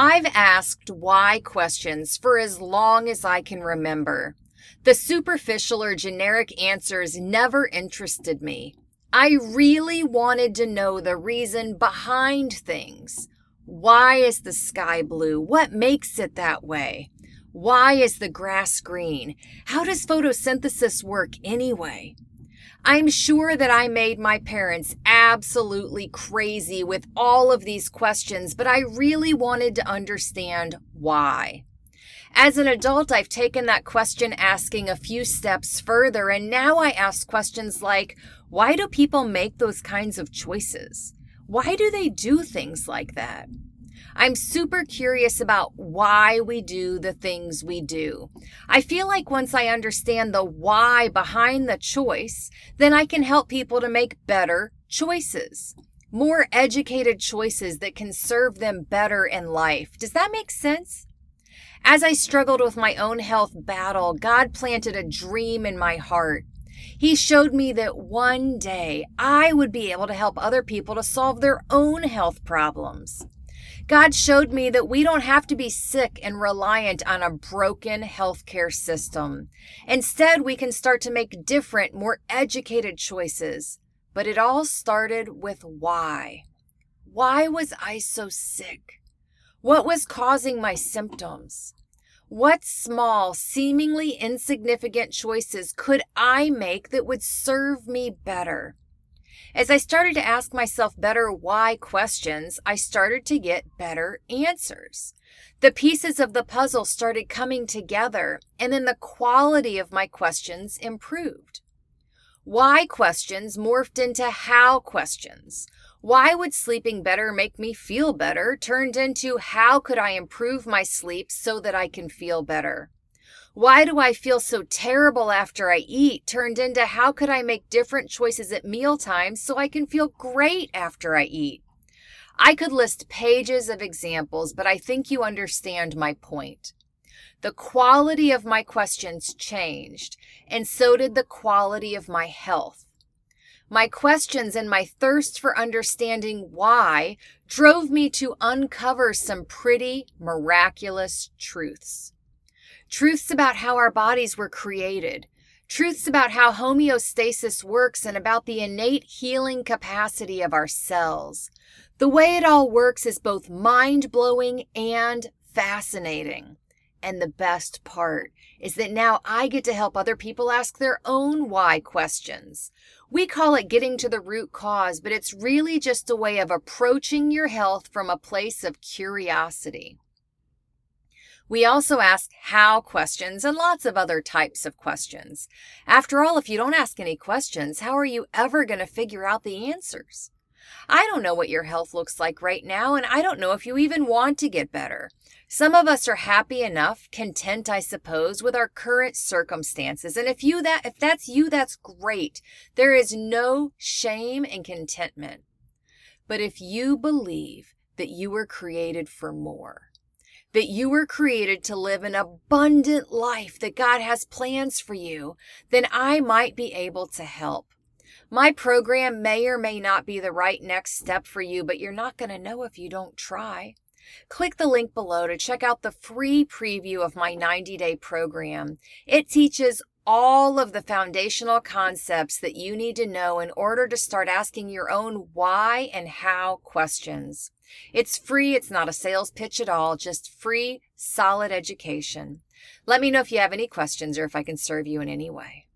I've asked why questions for as long as I can remember. The superficial or generic answers never interested me. I really wanted to know the reason behind things. Why is the sky blue? What makes it that way? Why is the grass green? How does photosynthesis work anyway? I'm sure that I made my parents absolutely crazy with all of these questions, but I really wanted to understand why. As an adult, I've taken that question asking a few steps further, and now I ask questions like why do people make those kinds of choices? Why do they do things like that? I'm super curious about why we do the things we do. I feel like once I understand the why behind the choice, then I can help people to make better choices. More educated choices that can serve them better in life. Does that make sense? As I struggled with my own health battle, God planted a dream in my heart. He showed me that one day I would be able to help other people to solve their own health problems. God showed me that we don't have to be sick and reliant on a broken healthcare system. Instead, we can start to make different, more educated choices. But it all started with why. Why was I so sick? What was causing my symptoms? What small, seemingly insignificant choices could I make that would serve me better? As I started to ask myself better why questions, I started to get better answers. The pieces of the puzzle started coming together, and then the quality of my questions improved. Why questions morphed into how questions. Why would sleeping better make me feel better turned into how could I improve my sleep so that I can feel better? Why do I feel so terrible after I eat? turned into how could I make different choices at mealtimes so I can feel great after I eat? I could list pages of examples, but I think you understand my point. The quality of my questions changed, and so did the quality of my health. My questions and my thirst for understanding why drove me to uncover some pretty miraculous truths truths about how our bodies were created, truths about how homeostasis works and about the innate healing capacity of our cells. The way it all works is both mind blowing and fascinating. And the best part is that now I get to help other people ask their own why questions. We call it getting to the root cause, but it's really just a way of approaching your health from a place of curiosity. We also ask how questions and lots of other types of questions. After all, if you don't ask any questions, how are you ever going to figure out the answers? I don't know what your health looks like right now, and I don't know if you even want to get better. Some of us are happy enough, content, I suppose, with our current circumstances. And if you that if that's you, that's great. There is no shame in contentment. But if you believe that you were created for more, that you were created to live an abundant life, that God has plans for you, then I might be able to help. My program may or may not be the right next step for you, but you're not going to know if you don't try. Click the link below to check out the free preview of my 90 day program. It teaches all of the foundational concepts that you need to know in order to start asking your own why and how questions. It's free, it's not a sales pitch at all, just free, solid education. Let me know if you have any questions or if I can serve you in any way.